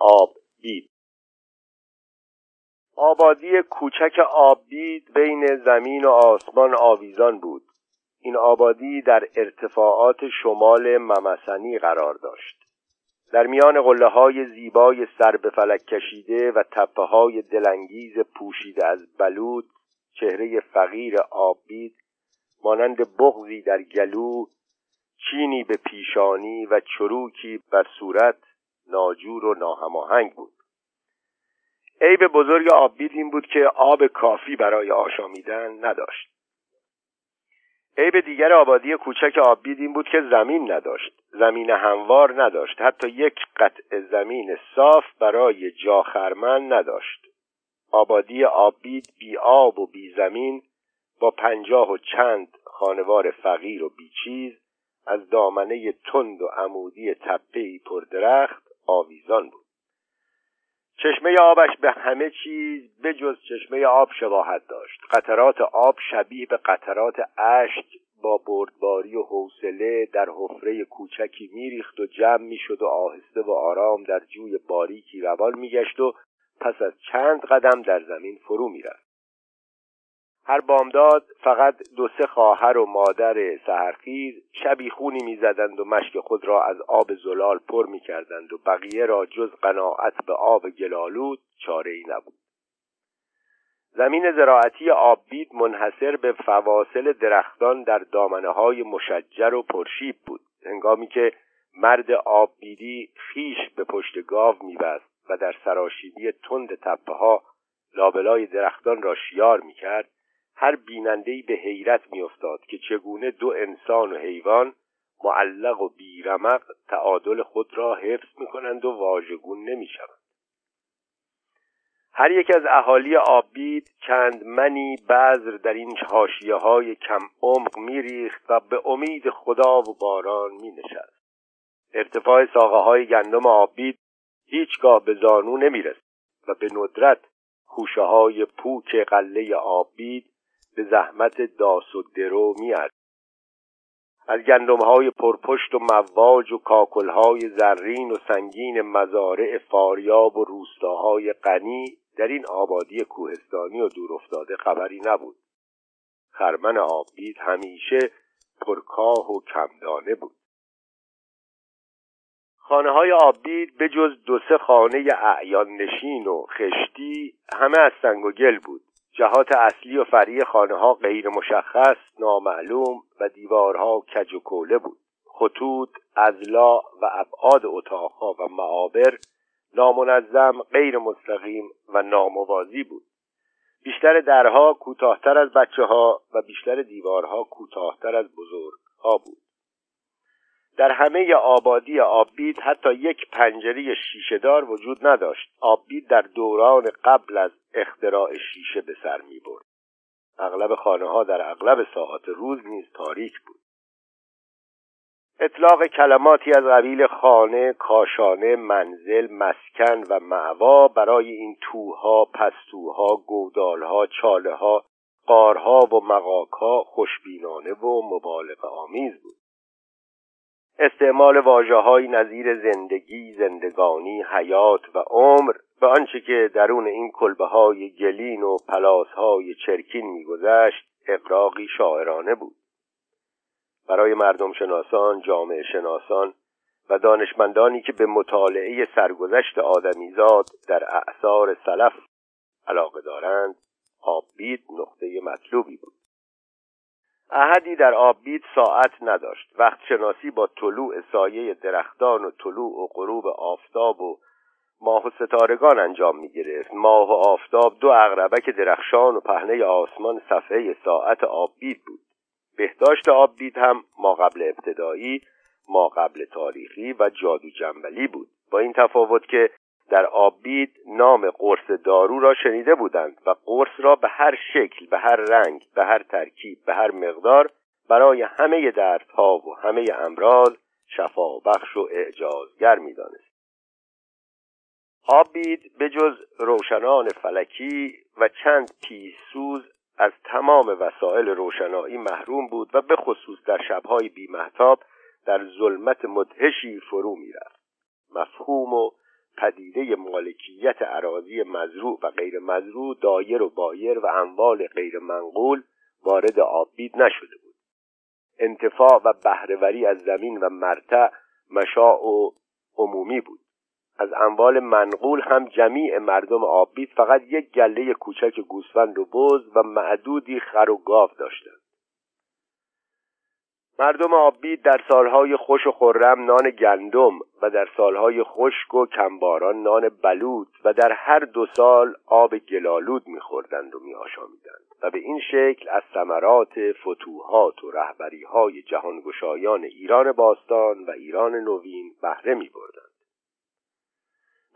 آب بید. آبادی کوچک آببید بین زمین و آسمان آویزان بود. این آبادی در ارتفاعات شمال ممسنی قرار داشت. در میان قله های زیبای سر به فلک کشیده و تپه های دلانگیز پوشیده از بلود چهره فقیر آببید مانند بغزی در گلو چینی به پیشانی و چروکی بر صورت ناجور و ناهماهنگ بود. عیب بزرگ آببید این بود که آب کافی برای آشامیدن نداشت. عیب دیگر آبادی کوچک آببید این بود که زمین نداشت زمین هموار نداشت حتی یک قطع زمین صاف برای جاخرمن نداشت. آبادی آببید بی آب و بی زمین با پنجاه و چند خانوار فقیر و بیچیز از دامنه تند و عمودی تپهای پردرخت آویزان بود. چشمه آبش به همه چیز بجز چشمه آب شباهت داشت. قطرات آب شبیه به قطرات اشک با بردباری و حوصله در حفره کوچکی میریخت و جمع می‌شد و آهسته و آرام در جوی باریکی روان میگشت و پس از چند قدم در زمین فرو می‌رفت. هر بامداد فقط دو سه خواهر و مادر سهرخیز شبیخونی می‌زدند و مشک خود را از آب زلال پر می‌کردند و بقیه را جز قناعت به آب گلالود چاره ای نبود. زمین زراعتی آببید منحصر به فواصل درختان در دامنه های مشجر و پرشیب بود. هنگامی که مرد آببیدی خیش به پشت گاو میبست و در سراشیبی تند تپه ها لابلای درختان را شیار می‌کرد هر بینندهای به حیرت میافتاد که چگونه دو انسان و حیوان معلق و بیرمق تعادل خود را حفظ می‌کنند و واژگون نمی‌شوند. هر یک از اهالی آبید چند منی بذر در این حاشیه های کم عمق میریخت و به امید خدا و باران می نشست ارتفاع ساقه های گندم آبید هیچگاه به زانو نمی‌رسید و به ندرت خوشه های پوک قله آبید به زحمت داس و درو میاد از های پرپشت و مواج و های زرین و سنگین مزارع فاریاب و روستاهای غنی در این آبادی کوهستانی و دورافتاده خبری نبود. خرمن آبید همیشه پرکاه و کمدانه بود. خانه های آبید به جز دو سه خانه اعیان نشین و خشتی همه از سنگ و گل بود. جهات اصلی و فری خانه ها غیر مشخص نامعلوم و دیوارها کج و کوله بود. خطوط ازلا و ابعاد اتاقها و معابر نامنظم غیر مستقیم و ناموازی بود. بیشتر درها کوتاهتر از بچه ها و بیشتر دیوارها کوتاهتر از بزرگها بود. در همه آبادی آببید حتی یک پنجره شیشهدار وجود نداشت. آببید در دوران قبل از اختراع شیشه به سر می برد. اغلب خانه ها در اغلب ساعات روز نیز تاریک بود. اطلاق کلماتی از قبیل خانه، کاشانه، منزل، مسکن و معوا برای این توها، پستوها، گودالها، چاله ها، غارها و مغاکها خوشبینانه و مبالغه آمیز بود. استعمال واژههایی نظیر زندگی زندگانی حیات و عمر به آنچه که درون این کلبه های گلین و پلاس های چرکین میگذشت اغراقی شاعرانه بود. برای مردم شناسان جامعه شناسان و دانشمندانی که به مطالعه سرگذشت آدمیزاد در اعصار سلف علاقه دارند آببید نقطه مطلوبی بود. احدی در آببید ساعت نداشت. وقت شناسی با طلوع سایه درختان و طلوع و غروب آفتاب و ماه و ستارگان انجام می گرفت ماه و آفتاب دو اغربک درخشان و پهنه آسمان صفحه ساعت آببید بود. بهداشت آببید هم ما قبل ابتدایی ما قبل تاریخی و جادو جنبلی بود. با این تفاوت که در آبید نام قرص دارو را شنیده بودند و قرص را به هر شکل به هر رنگ به هر ترکیب به هر مقدار برای همه دردها و همه امراض شفا بخش و اعجازگر می‌دانست. آبید به جز روشنان فلکی و چند پیسوز از تمام وسایل روشنایی محروم بود و به خصوص در شبهای بیمهتاب در ظلمت مدهشی فرو می‌رفت. مفهوم و پدیده مالکیت عراضی مزروع و غیر مزروع دایر و بایر و اموال غیر منقول وارد آبید نشده بود. انتفاع و بهرهوری از زمین و مرتع مشاع و عمومی بود. از اموال منقول هم جمیع مردم آبید فقط یک گله کوچک گوسفند و بز و معدودی خر و گاو داشتند. مردم آبید در سالهای خوش و خرم نان گندم و در سالهای خشک و کمباران نان بلود و در هر دو سال آب گلالود میخوردند و میآشامیدند و به این شکل از ثمرات فتوحات و رهبری های جهانگشایان ایران باستان و ایران نوین بهره میبردند.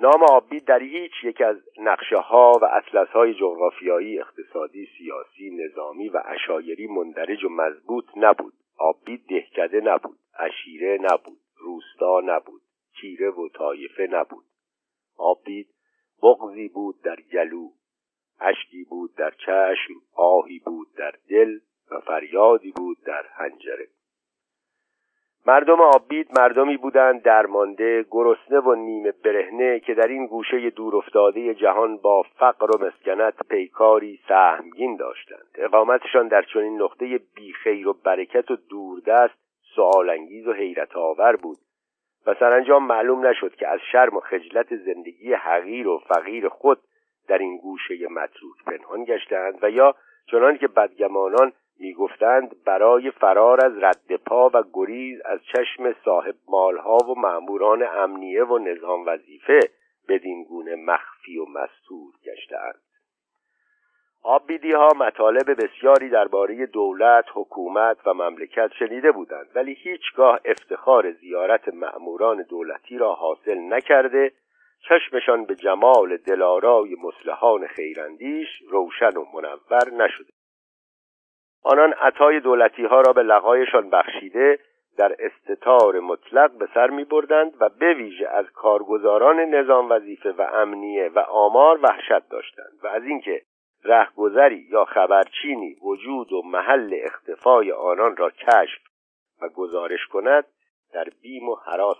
نام آبید در هیچ یک از نقشه ها و اطلس های جغرافیایی اقتصادی سیاسی نظامی و اشایری مندرج و مضبوط نبود. آبید دهکده نبود اشیره نبود روستا نبود چیره و طایفه نبود. آبید بغزی بود در گلو اشکی بود در چشم آهی بود در دل و فریادی بود در حنجره. مردم آبید مردمی بودند درمانده گرسنه و نیمه برهنه که در این گوشه دور افتاده جهان با فقر و مسکنت پیکاری سهمگین داشتند. اقامتشان در چنین نقطه بیخیر و برکت و دوردست سؤالانگیز و حیرت آور بود و سرانجام معلوم نشد که از شرم و خجلت زندگی حقیر و فقیر خود در این گوشه متروک پنهان گشتند و یا چنان که بدگمانان می‌گفتند برای فرار از رد پا و گریز از چشم صاحب مالها و مأموران امنیه و نظام وظیفه بدین گونه مخفی و مستور گشتهاند. آبیدی ها مطالب بسیاری درباره دولت، حکومت و مملکت شنیده بودند ولی هیچگاه افتخار زیارت مأموران دولتی را حاصل نکرده چشمشان به جمال دلارای مسلحان خیراندیش روشن و منور نشده. آنان عطای دولتی ها را به لقایشان بخشیده در استطار مطلق به سر می بردند و به ویژه از کارگزاران نظام وظیفه و امنیه و آمار وحشت داشتند و از اینکه رهگذری یا خبرچینی وجود و محل اختفای آنان را کشف و گزارش کند در بیم و حراس.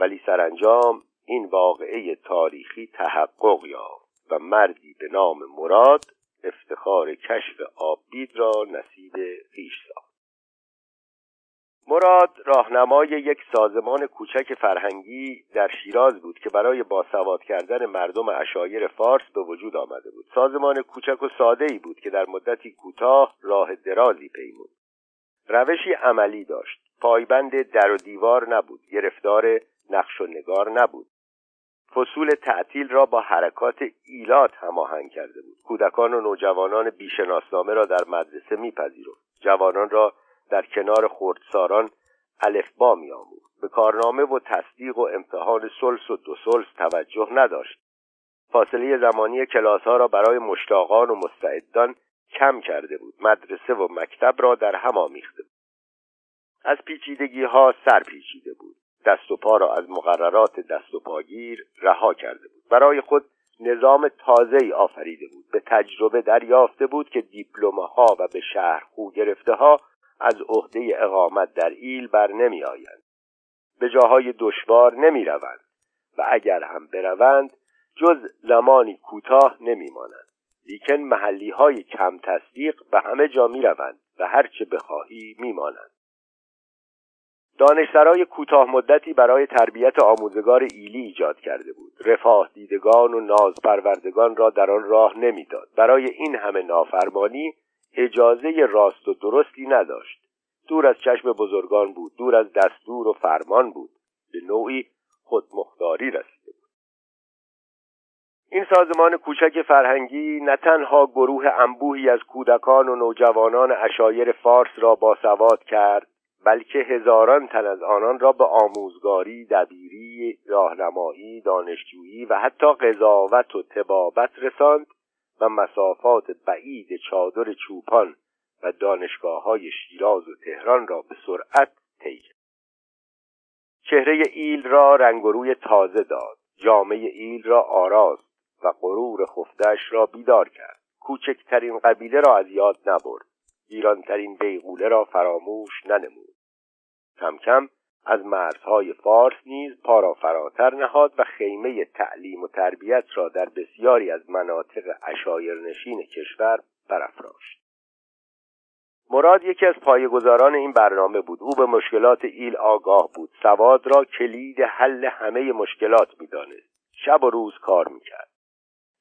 ولی سرانجام این واقعه تاریخی تحقق یافت و مردی به نام مراد افتخار کشف آبید را نصیب خویش ساخت. مراد راهنمای یک سازمان کوچک فرهنگی در شیراز بود که برای باسواد کردن مردم اشایر فارس به وجود آمده بود. سازمان کوچک و ساده ای بود که در مدتی کوتاه راه درازی پیمود. روشی عملی داشت. پایبند در و دیوار نبود. گرفتار نقش و نگار نبود. فصول تعطیل را با حرکات ایلات هماهنگ کرده بود. کودکان و نوجوانان بیشناسنامه را در مدرسه میپذیرفت. جوانان را در کنار خردساران الفبا میآموخت. به کارنامه و تصدیق و امتحان سلس و دو توجه نداشت. فاصله زمانی کلاس ها را برای مشتاقان و مستعدان کم کرده بود. مدرسه و مکتب را در هم آمیخته بود. از پیچیدگی ها سر پیچیده بود. دست و پا را از مقررات دست و پاگیر رها کرده بود برای خود نظام تازه آفریده بود به تجربه دریافته بود که ها و به شهر خو گرفته ها از عهده اقامت در ایل بر نمی آیند. به جاهای دشوار نمی روند و اگر هم بروند جز زمانی کوتاه نمی مانند لیکن محلی های کم تصدیق به همه جا می روند و هرچه بخواهی می مانند. دانشسرای کوتاه مدتی برای تربیت آموزگار ایلی ایجاد کرده بود. رفاه دیدگان و ناز پروردگان را در آن راه نمی‌داد. برای این همه نافرمانی اجازه راست و درستی نداشت. دور از چشم بزرگان بود دور از دستور و فرمان بود. به نوعی خودمختاری رسیده بود. این سازمان کوچک فرهنگی نه تنها گروه انبوهی از کودکان و نوجوانان اشایر فارس را باسواد کرد بلکه هزاران تن از آنان را به آموزگاری دبیری راهنمایی دانشجویی و حتی قضاوت و تبابت رساند و مسافات بعید چادر چوپان و دانشگاه های شیراز و تهران را به سرعت طی چهره ایل را رنگ و روی تازه داد. جامعه ایل را آراست و غرور خفتش را بیدار کرد. کوچکترین قبیله را از یاد نبرد. ایرانترین بیغوله را فراموش ننمود. کم کم از مرزهای فارس نیز پا فراتر نهاد و خیمه تعلیم و تربیت را در بسیاری از مناطق اشایرنشین کشور برافراشت. مراد یکی از پایه‌گذاران این برنامه بود. او به مشکلات ایل آگاه بود. سواد را کلید حل همه مشکلات می‌دانست. شب و روز کار می‌کرد.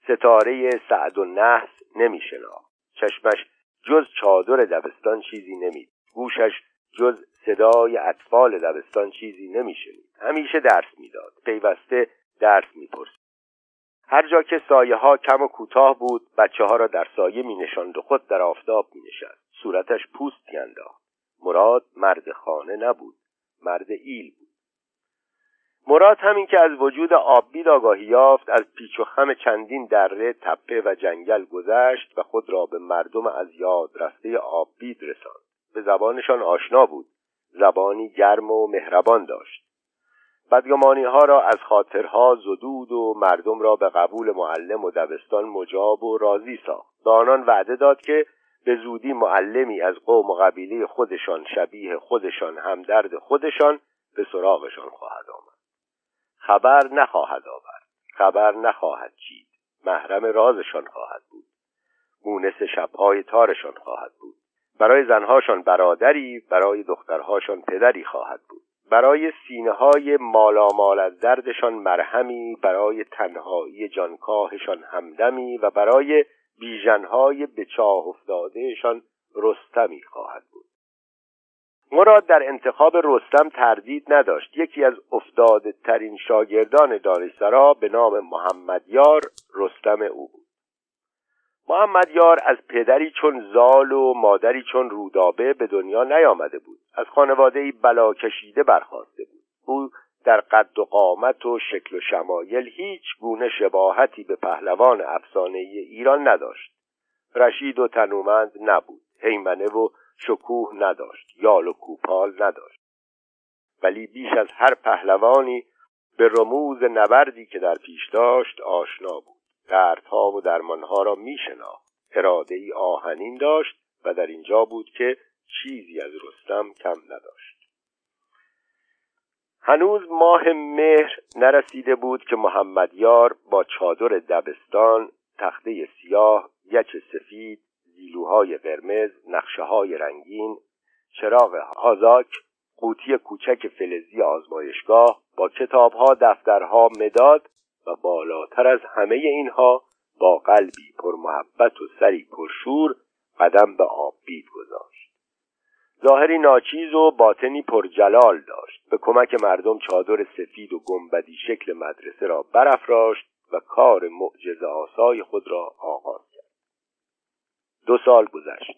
ستاره سعد و نحس نمیشناخت. چشمش جز چادر دبستان چیزی نمید. گوشش جز صدای اطفال دبستان چیزی نمیشنید. همیشه درس می‌داد. پیوسته درس می‌پرسید. هر جا که سایه ها کم و کوتاه بود بچه ها را در سایه می نشاند و خود در آفتاب می نشست صورتش پوست انداخت. مراد مرد خانه نبود. مرد ایل بود. مراد همین که از وجود آببید آگاهی یافت از پیچ و خم چندین دره تپه و جنگل گذشت و خود را به مردم از یاد رفته آببید رساند. به زبانشان آشنا بود. زبانی گرم و مهربان داشت. بدگمانی ها را از خاطرها زدود و مردم را به قبول معلم و دبستان مجاب و راضی ساخت. به آنان وعده داد که به زودی معلمی از قوم و قبیله خودشان شبیه خودشان همدرد خودشان به سراغشان خواهد آمد. خبر نخواهد آورد. خبر نخواهد چید. محرم رازشان خواهد بود. مونس شبهای تارشان خواهد بود. برای زنهاشان برادری برای دخترهاشان پدری خواهد بود. برای سینه های مالامال از دردشان مرهمی برای تنهایی جانکاهشان همدمی و برای بیژنهای به چاه افتادهشان رستمی خواهد بود. مراد در انتخاب رستم تردید نداشت. یکی از افتاده ترین شاگردان دانشسرا به نام محمد یار رستم او بود. محمد یار از پدری چون زال و مادری چون رودابه به دنیا نیامده بود. از خانواده بلا کشیده برخواسته بود. او در قد و قامت و شکل و شمایل هیچ گونه شباهتی به پهلوان افسانه ایران نداشت. رشید و تنومند نبود. حیمنه و شکوه نداشت. یال و کوپال نداشت. ولی بیش از هر پهلوانی به رموز نبردی که در پیش داشت آشنا بود. دردها و درمانها را میشناخت. اراده ای آهنین داشت و در اینجا بود که چیزی از رستم کم نداشت. هنوز ماه مهر نرسیده بود که محمد یار با چادر دبستان تخته سیاه گچ سفید زیلوهای قرمز نقشه های رنگین چراغ هازاک قوطی کوچک فلزی آزمایشگاه با کتابها دفترها مداد و بالاتر از همه اینها با قلبی پر محبت و سری پرشور قدم به آببید گذاشت. ظاهری ناچیز و باطنی پر جلال داشت. به کمک مردم چادر سفید و گنبدی شکل مدرسه را برافراشت و کار معجز آسای خود را آغاز کرد. دو سال گذشت.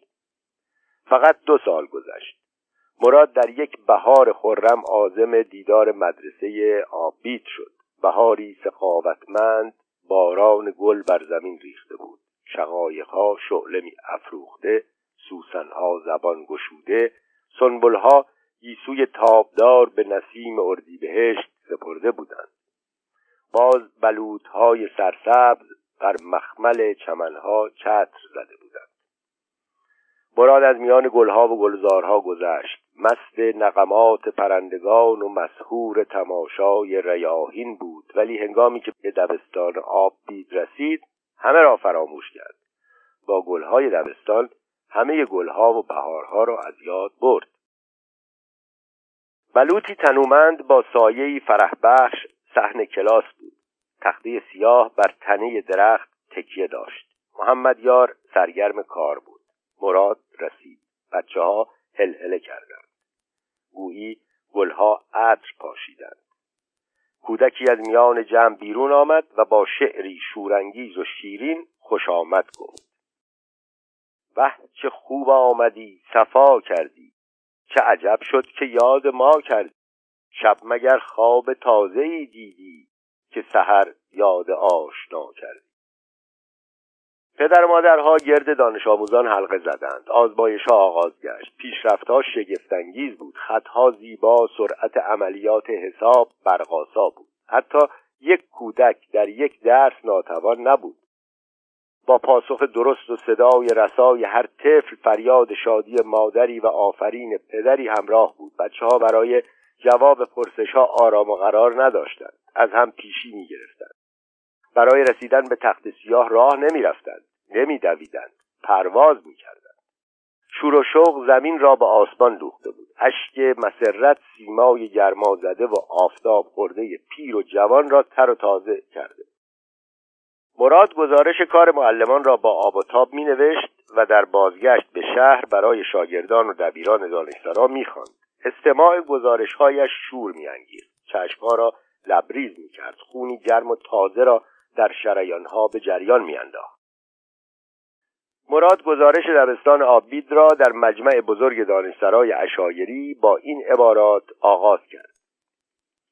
فقط دو سال گذشت. مراد در یک بهار خرم عازم دیدار مدرسه آبید شد. بهاری سخاوتمند باران گل بر زمین ریخته بود. شقایقها شعله می افروخته سوسنها زبان گشوده سنبلها گیسوی تابدار به نسیم اردیبهشت سپرده بودند. باز بلوطهای سرسبز بر مخمل چمنها چتر زده بودند. مراد از میان گلها و گلزارها گذشت. مست نقمات پرندگان و مسهور تماشای ریاهین بود. ولی هنگامی که به دبستان آب دید رسید همه را فراموش کرد. با گلهای دبستان همه گلها و بهارها را از یاد برد. بلوطی تنومند با سایهی فرح بخش کلاس بود. تخته سیاه بر تنه درخت تکیه داشت. محمد یار سرگرم کار بود. مراد رسید. بچه ها هلهله کردند. گویی گلها عطر پاشیدند. کودکی از میان جمع بیرون آمد و با شعری شورانگیز و شیرین خوش آمد گفت. به چه خوب آمدی صفا کردی چه عجب شد که یاد ما کردی. شب مگر خواب تازه ای دیدی که سحر یاد آشنا کردی. پدر و مادرها گرد دانش آموزان حلقه زدند. آزمایش آغاز گشت. پیشرفتها شگفتانگیز بود. خطها زیبا سرعت عملیات حساب برقاسا بود. حتی یک کودک در یک درس ناتوان نبود. با پاسخ درست و صدای رسای هر طفل فریاد شادی مادری و آفرین پدری همراه بود. بچه ها برای جواب پرسش ها آرام و قرار نداشتند. از هم پیشی می گرفتند. برای رسیدن به تخت سیاه راه نمی رفتند نمی دویدند پرواز می کردند شور و شوق زمین را به آسمان دوخته بود اشک مسرت سیمای گرما زده و آفتاب خورده پیر و جوان را تر و تازه کرده مراد گزارش کار معلمان را با آب و تاب می نوشت و در بازگشت به شهر برای شاگردان و دبیران دانشسرا می خواند. استماع گزارشهایش شور می انگیز. چشمها را لبریز می کرد. خونی گرم و تازه را در شریانها به جریان می انداخت. مراد گزارش دبستان آبید را در مجمع بزرگ دانشسرای اشایری با این عبارات آغاز کرد.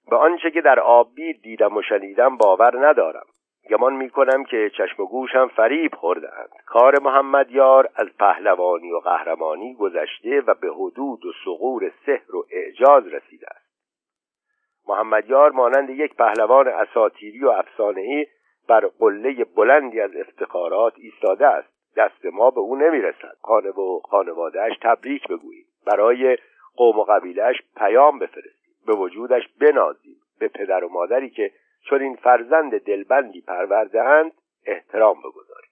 به آنچه که در آبید دیدم و شنیدم باور ندارم. گمان می کنم که چشم و گوشم فریب خوردهاند کار محمد یار از پهلوانی و قهرمانی گذشته و به حدود و سغور سحر و اعجاز رسیده است محمد یار مانند یک پهلوان اساتیری و افسانه‌ای بر قله بلندی از افتخارات ایستاده است. دست ما به او نمی‌رسد. خانه و خانوادهش تبریک بگوییم. برای قوم و قبیلهش پیام بفرستیم. به وجودش بنازیم. به پدر و مادری که چون این فرزند دلبندی پروردهاند احترام بگذاریم.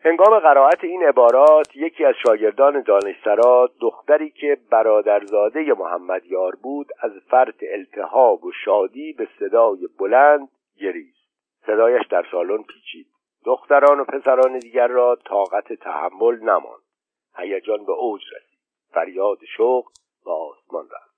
هنگام قرائت این عبارات یکی از شاگردان دانشسرا دختری که برادرزاده محمد یار بود از فرط التهاب و شادی به صدای بلند گریست صدایش در سالن پیچید. دختران و پسران دیگر را طاقت تحمل نماند. هیجان به اوج رسید. فریاد شوق به آسمان رفت.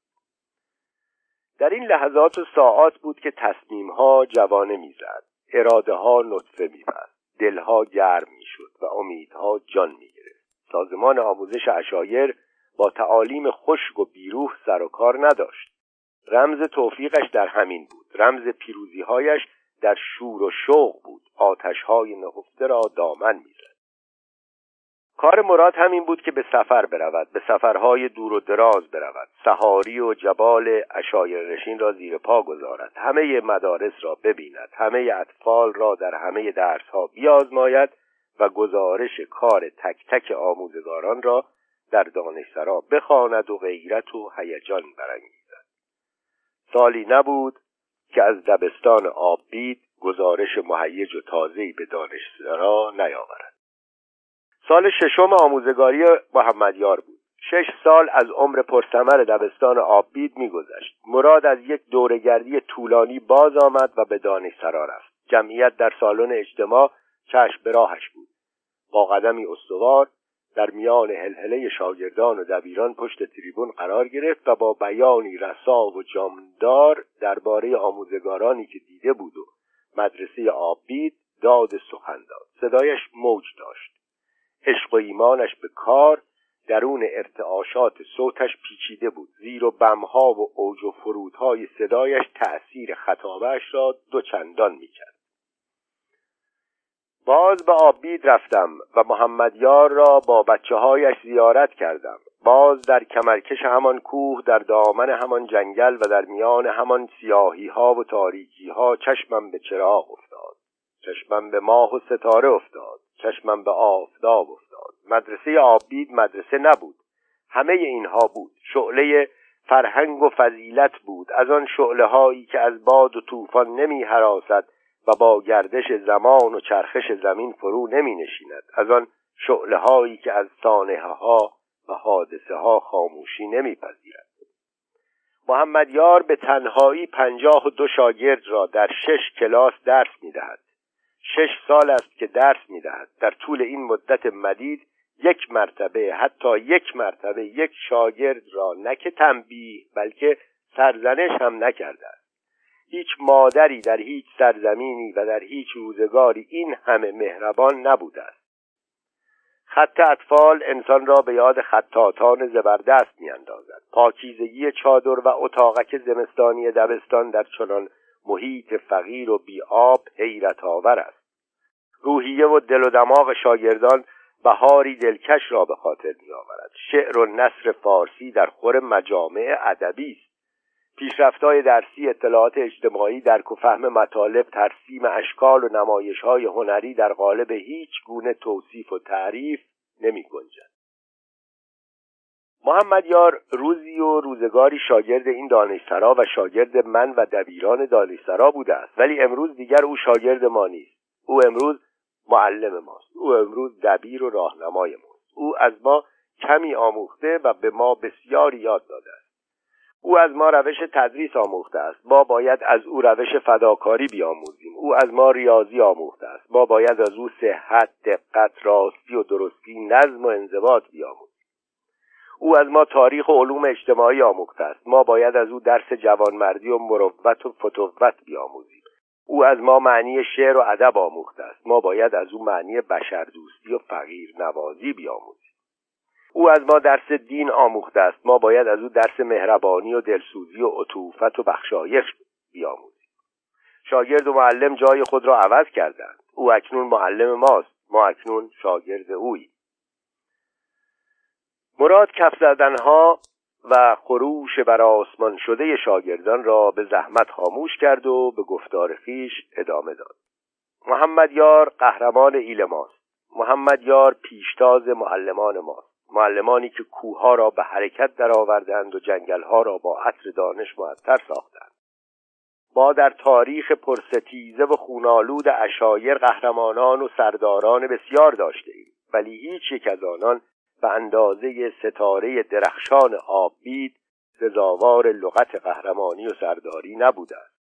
در این لحظات و ساعات بود که تصمیمها جوانه می‌زد. اراده ها نطفه میبست. دلها گرم می‌شد و امیدها جان می‌گرفت. سازمان آموزش اشایر با تعالیم خشک و بیروح سر و کار نداشت. رمز توفیقش در همین بود. رمز پیروزیهایش در شور و شوق بود. آتشهای نهفته را دامن می‌زد. کار مراد همین بود که به سفر برود به سفرهای دور و دراز برود. سهاری و جبال نشین را زیر پا گذارد. همه مدارس را ببیند. همه اطفال را در همه درسها بیازماید و گزارش کار تک تک آموزگاران را در دانشسرا بخواند و غیرت و هیجان برانگیزد. سالی نبود که از دبستان آببید گزارش مهیج و تازه‌ای به دانشسرا نیاورد. سال ششم آموزگاری محمدیار بود. شش سال از عمر پرثمر دبستان آببید میگذشت. مراد از یک دورگردی طولانی باز آمد و به دانشسرا رفت. جمعیت در سالن اجتماع چشم به راهش بود. با قدمی استوار در میان هلهله شاگردان و دبیران پشت تریبون قرار گرفت و با بیانی رسا و جامدار درباره آموزگارانی که دیده بود و مدرسه آببید داد سخن داد. صدایش موج داشت. عشق و ایمانش به کار درون ارتعاشات صوتش پیچیده بود. زیر و بمها و اوج و فرودهای صدایش تأثیر خطابش را دوچندان می‌کرد. باز به آبید رفتم و محمدیار را با بچه هایش زیارت کردم. باز در کمرکش همان کوه در دامن همان جنگل و در میان همان سیاهی ها و تاریکی ها چشمم به چراغ افتاد. چشمم به ماه و ستاره افتاد. چشمم به آفتاب افتاد. مدرسه آبید مدرسه نبود. همه اینها بود. شعله فرهنگ و فضیلت بود. از آن شعله هایی که از باد و طوفان نمی حراسد و با گردش زمان و چرخش زمین فرو نمی نشیند. از آن شعله هایی که از سانحه ها و حادثه ها خاموشی نمی پذیرد. محمد یار به تنهایی پنجاه و دو شاگرد را در شش کلاس درس می دهد. شش سال است که درس می‌دهد در طول این مدت مدید یک مرتبه حتی یک مرتبه یک شاگرد را نه که تنبیه بلکه سرزنش هم نکرده هیچ مادری در هیچ سرزمینی و در هیچ روزگاری این همه مهربان نبوده است. خط اطفال انسان را به یاد خطاتان زبردست میاندازد. پاکیزگی چادر و اتاقک زمستانی دبستان در چنان محیط فقیر و بیاب حیرت آور است. روحیه و دل و دماغ شاگردان بهاری دلکش را به خاطر می آورد شعر و نصر فارسی در خور مجامع ادبی است. پیشرفتهای درسی اطلاعات اجتماعی درک و فهم مطالب ترسیم اشکال و نمایش های هنری در قالب هیچ گونه توصیف و تعریف نمی گنجد. محمد یار روزی و روزگاری شاگرد این دانشسرا و شاگرد من و دبیران دانشسرا بوده است. ولی امروز دیگر او شاگرد ما نیست. او امروز معلم ماست. او امروز دبیر و راهنمای ماست. او از ما کمی آموخته و به ما بسیار یاد داده است. او از ما روش تدریس آموخته است. ما باید از او روش فداکاری بیاموزیم. او از ما ریاضی آموخته است. ما باید از او صحت دقت راستی و درستی نظم و انضباط بیاموزیم. او از ما تاریخ و علوم اجتماعی آموخته است. ما باید از او درس جوانمردی و مروت و فتوت بیاموزیم. او از ما معنی شعر و ادب آموخته است. ما باید از او معنی بشردوستی و فقیر نوازی بیاموزیم. او از ما درس دین آموخته است. ما باید از او درس مهربانی و دلسوزی و عطوفت و بخشایش بیاموزیم. شاگرد و معلم جای خود را عوض کردند. او اکنون معلم ماست. ما اکنون شاگرد اویی. مراد کف زدنها و خروش بر آسمان شده شاگردان را به زحمت خاموش کرد و به گفتار خیش ادامه داد. محمد یار قهرمان ایل ماست. محمد یار پیشتاز معلمان ماست. معلمانی که کوهها را به حرکت درآوردند و جنگلها را با عطر دانش معطر ساختند. ما در تاریخ پرستیزه و خونالود اشایر قهرمانان و سرداران بسیار داشته ایم ولی هیچ یک از آنان به اندازه ستاره درخشان آبید سزاوار لغت قهرمانی و سرداری نبوده است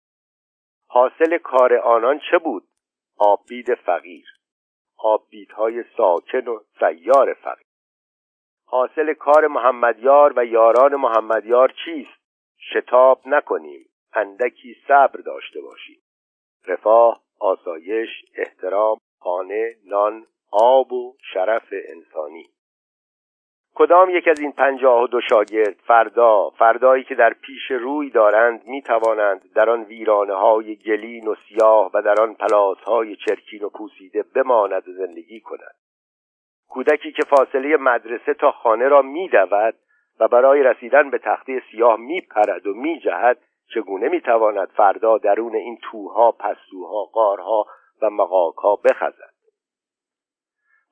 حاصل کار آنان چه بود؟ آبید فقیر آبیدهای ساکن و سیار فقیر. حاصل کار محمدیار و یاران محمدیار چیست؟ شتاب نکنیم. اندکی صبر داشته باشیم. رفاه آسایش احترام خانه نان آب و شرف انسانی. کدام یک از این پنجاه و دو شاگرد فردا فردایی که در پیش روی دارند می توانند در آن ویرانه های گلین و سیاه و در آن پلاس های چرکین و پوسیده بماند و زندگی کند؟ کودکی که فاصله مدرسه تا خانه را می دود و برای رسیدن به تخته سیاه می پرد و می جهد چگونه می تواند فردا درون این توها پستوها قارها و مقاکها بخزد؟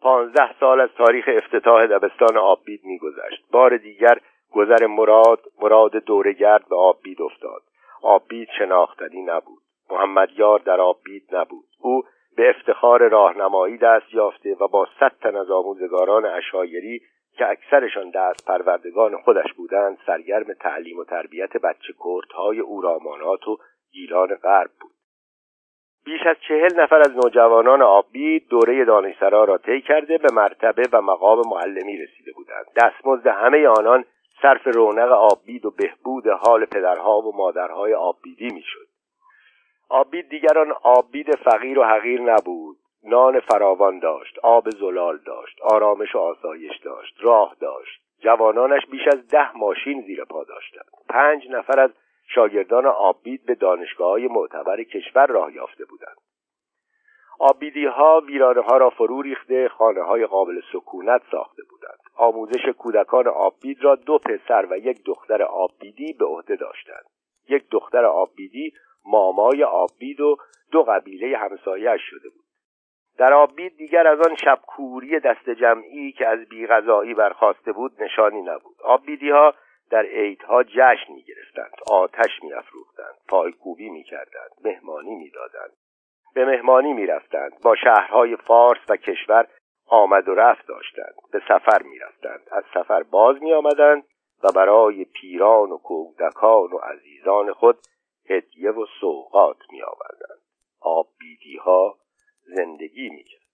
پانزده سال از تاریخ افتتاح دبستان آببید میگذشت. بار دیگر گذر مراد مراد دورگرد به آببید افتاد. آببید شناختنی نبود. محمد یار در آببید نبود. او به افتخار راهنمایی دست یافته و با صد تن از آموزگاران اشایری که اکثرشان دست پروردگان خودش بودند سرگرم تعلیم و تربیت بچه کردهای اورامانات و گیلان غرب بود. بیش از چهل نفر از نوجوانان آبی دوره دانشسرا را طی کرده به مرتبه و مقام معلمی رسیده بودند. دستمزد همه آنان صرف رونق آبید و بهبود حال پدرها و مادرهای آبیدی می‌شد. آبید دیگر آن آبید فقیر و حقیر نبود. نان فراوان داشت آب زلال داشت آرامش و آسایش داشت راه داشت. جوانانش بیش از ده ماشین زیر پا داشتند. پنج نفر از شاگردان آبید به دانشگاه های معتبر کشور راه یافته بودند. آبیدی ها ویرانه ها را فرو ریخته خانه های قابل سکونت ساخته بودند. آموزش کودکان آبید را دو پسر و یک دختر آبیدی به عهده داشتند. یک دختر آبیدی مامای آبید و دو قبیله همسایه شده بود. در آبید دیگر از آن شبکوری دست جمعی که از بیغذایی برخواسته بود نشانی نبود. آبیدی ها در عیدها جشن می گرفتند آتش می افروختند پایکوبی می کردند مهمانی می دادند به مهمانی می رفتند با شهرهای فارس و کشور آمد و رفت داشتند به سفر می رفتند از سفر باز می آمدند و برای پیران و کودکان و عزیزان خود هدیه و سوقات می آوردند آب ها زندگی می کرد.